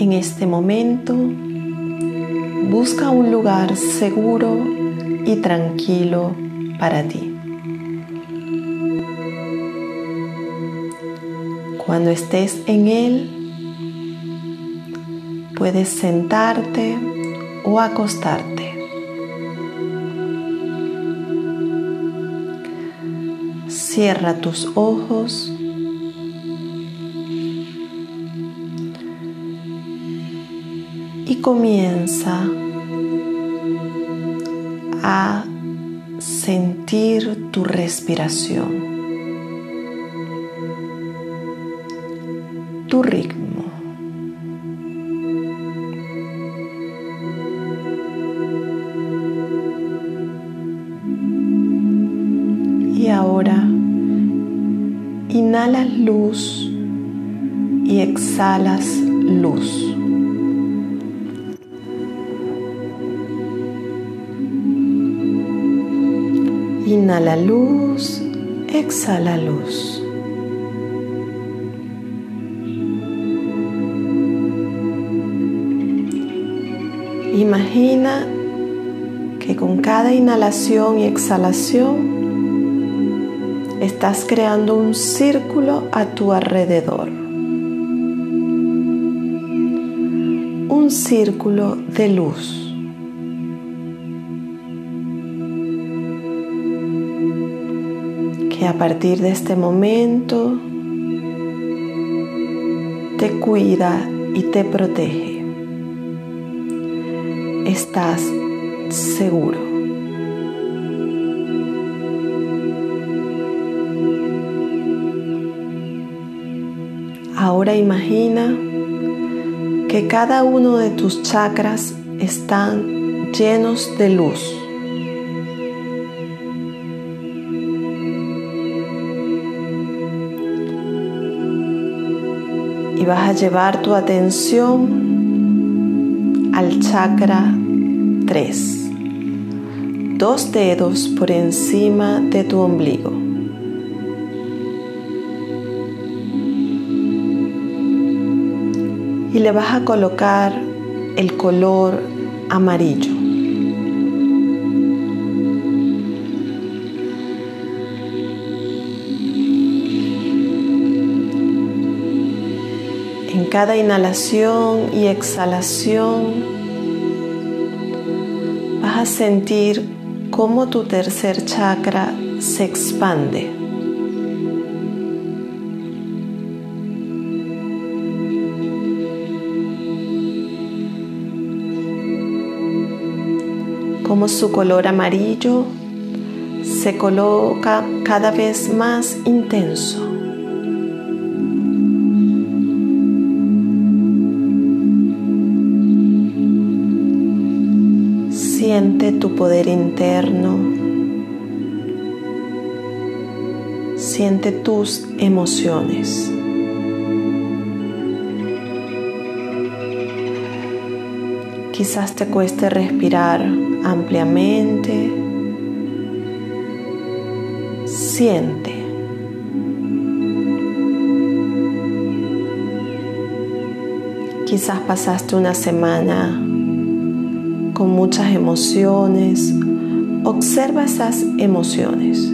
En este momento, busca un lugar seguro y tranquilo para ti. Cuando estés en él, puedes sentarte o acostarte. Cierra tus ojos y comienza a sentir tu respiración. tu ritmo. Y ahora inhalas luz y exhalas luz. Inhala luz, exhala luz. Imagina que con cada inhalación y exhalación estás creando un círculo a tu alrededor. Un círculo de luz. Que a partir de este momento te cuida y te protege estás seguro. Ahora imagina que cada uno de tus chakras están llenos de luz. Vas a llevar tu atención al chakra 3. Dos dedos por encima de tu ombligo. Y le vas a colocar el color amarillo. En cada inhalación y exhalación a sentir cómo tu tercer chakra se expande. Como su color amarillo se coloca cada vez más intenso. Tu poder interno. Siente tus emociones. Quizás te cueste respirar ampliamente. Siente. Quizás pasaste una semana con muchas emociones. Observa esas emociones.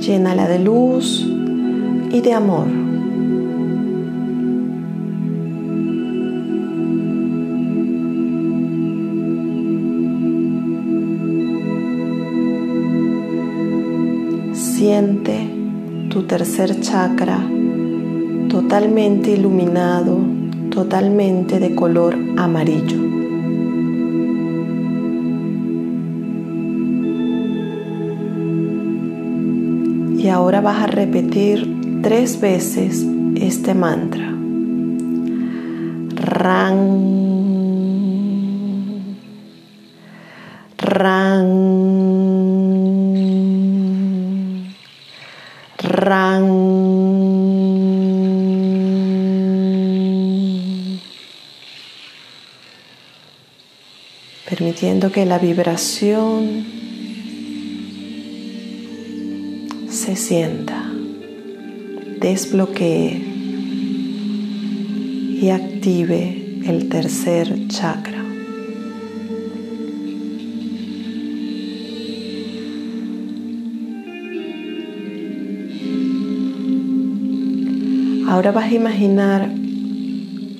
Llénala de luz y de amor. Tercer chakra totalmente iluminado, totalmente de color amarillo. Y ahora vas a repetir tres veces este mantra. Ran. Ran. Permitiendo que la vibración se sienta, desbloquee y active el tercer chakra. Ahora vas a imaginar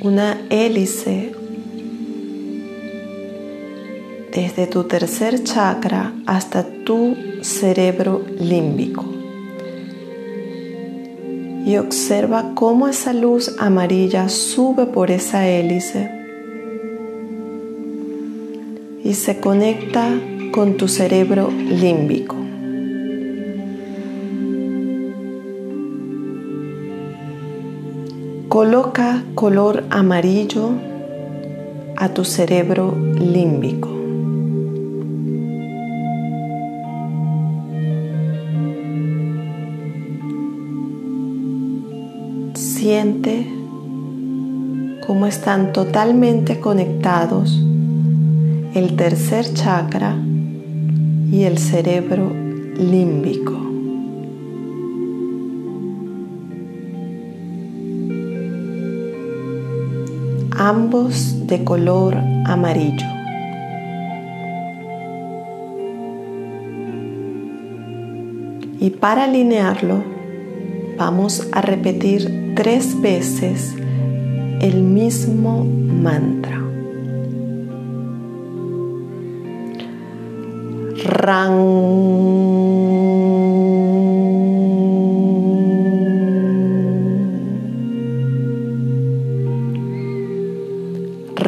una hélice desde tu tercer chakra hasta tu cerebro límbico. Y observa cómo esa luz amarilla sube por esa hélice y se conecta con tu cerebro límbico. Coloca color amarillo a tu cerebro límbico. Siente cómo están totalmente conectados el tercer chakra y el cerebro límbico. Ambos de color amarillo. Y para alinearlo, vamos a repetir tres veces el mismo mantra. Rang.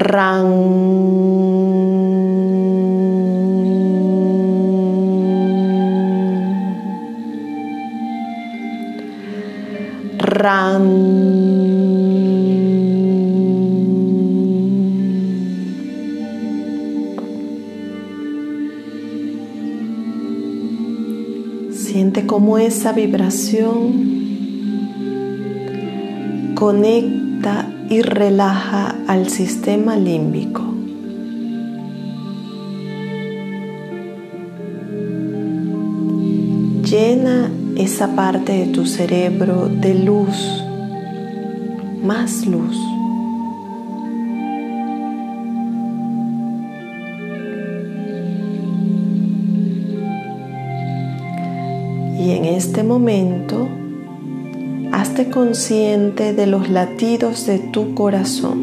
Rang Siente cómo esa vibración conecta y relaja al sistema límbico. Llena esa parte de tu cerebro de luz, más luz. Y en este momento hazte consciente de los latidos de tu corazón.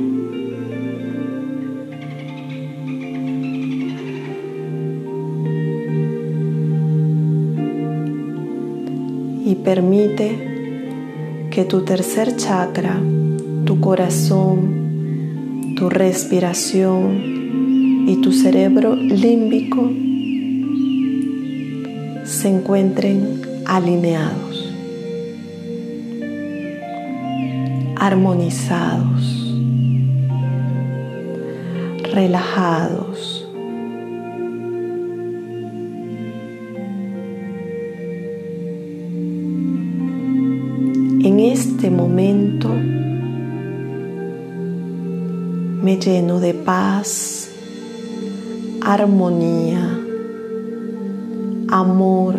Y permite que tu tercer chakra, tu corazón, tu respiración y tu cerebro límbico se encuentren alineados. Armonizados, relajados. En este momento me lleno de paz, armonía, amor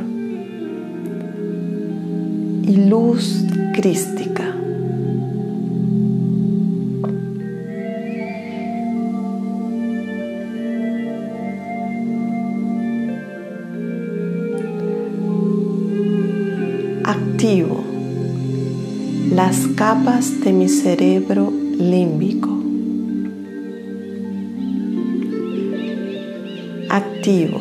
y luz crística. Las capas de mi cerebro límbico. Activo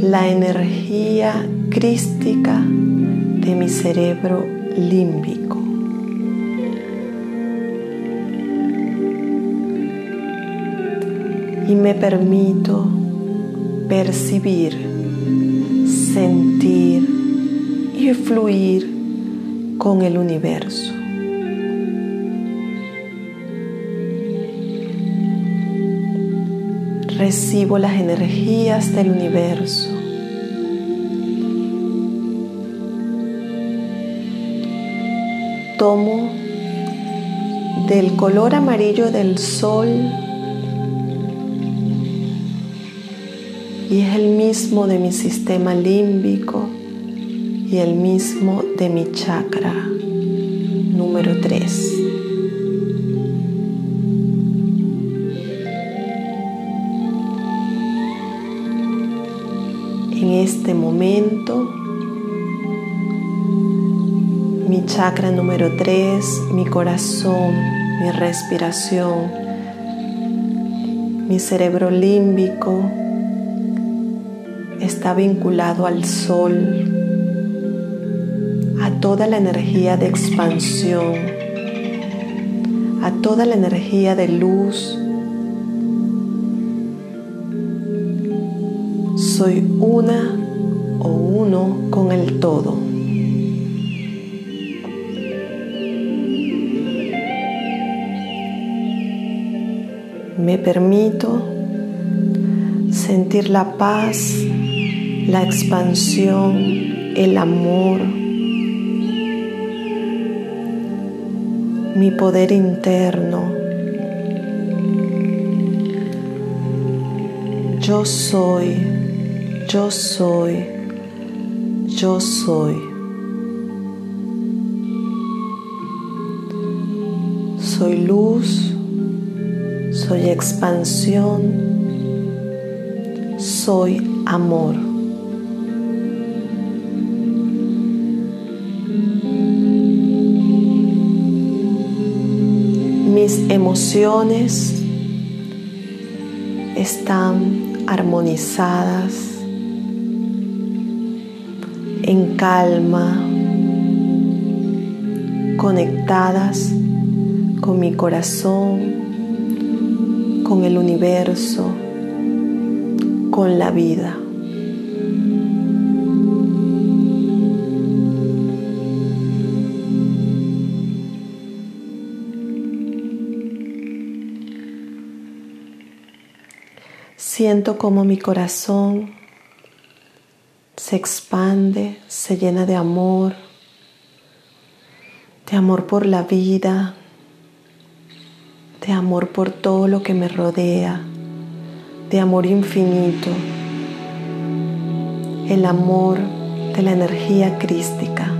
la energía crística de mi cerebro límbico. Y me permito percibir, sentir, y fluir con el universo. Recibo las energías del universo. Tomo del color amarillo del sol y es el mismo de mi sistema límbico y el mismo de mi chakra número 3. En este momento, mi chakra número 3, mi corazón, mi respiración, mi cerebro límbico está vinculado al sol, toda la energía de expansión, a toda la energía de luz. Soy una o uno con el todo. Me permito sentir la paz, la expansión, el amor, mi poder interno. Yo soy, yo soy, yo soy. Soy luz soy expansión, soy amor. Emociones están armonizadas, en calma, conectadas con mi corazón, con el universo, con la vida. Siento como mi corazón se expande, se llena de amor, de amor por la vida, de amor por todo lo que me rodea, de amor infinito, el amor de la energía crística.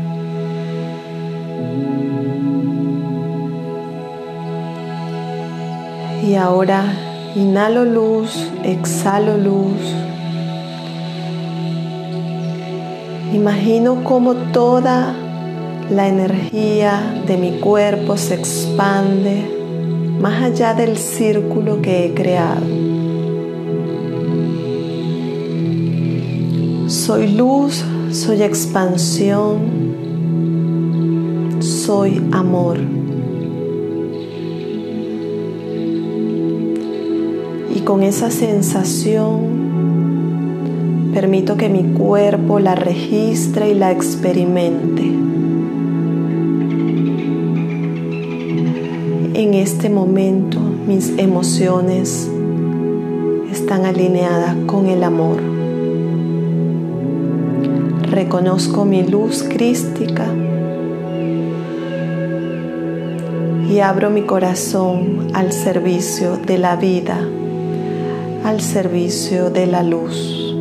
Y ahora inhalo luz, exhalo luz. Imagino como toda la energía de mi cuerpo se expande más allá del círculo que he creado. Soy luz, soy expansión, soy amor. Con esa sensación permito que mi cuerpo la registre y la experimente. En este momento mis emociones están alineadas con el amor. Reconozco mi luz crística y abro mi corazón al servicio de la vida, al servicio de la luz.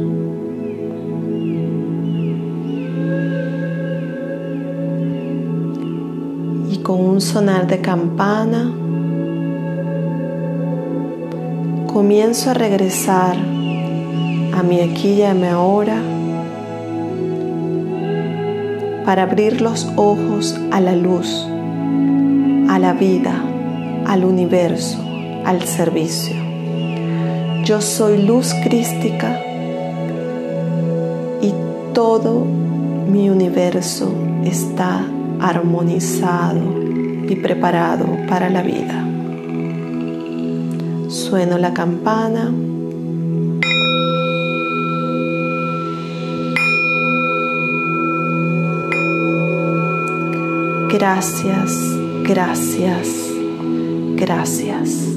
con un sonar de campana, comienzo a regresar a mi aquí y a mi ahora para abrir los ojos a la luz, a la vida, al universo, al servicio. Yo soy luz crística y todo mi universo está armonizado y preparado para la vida. Sueno la campana. Gracias, gracias, gracias.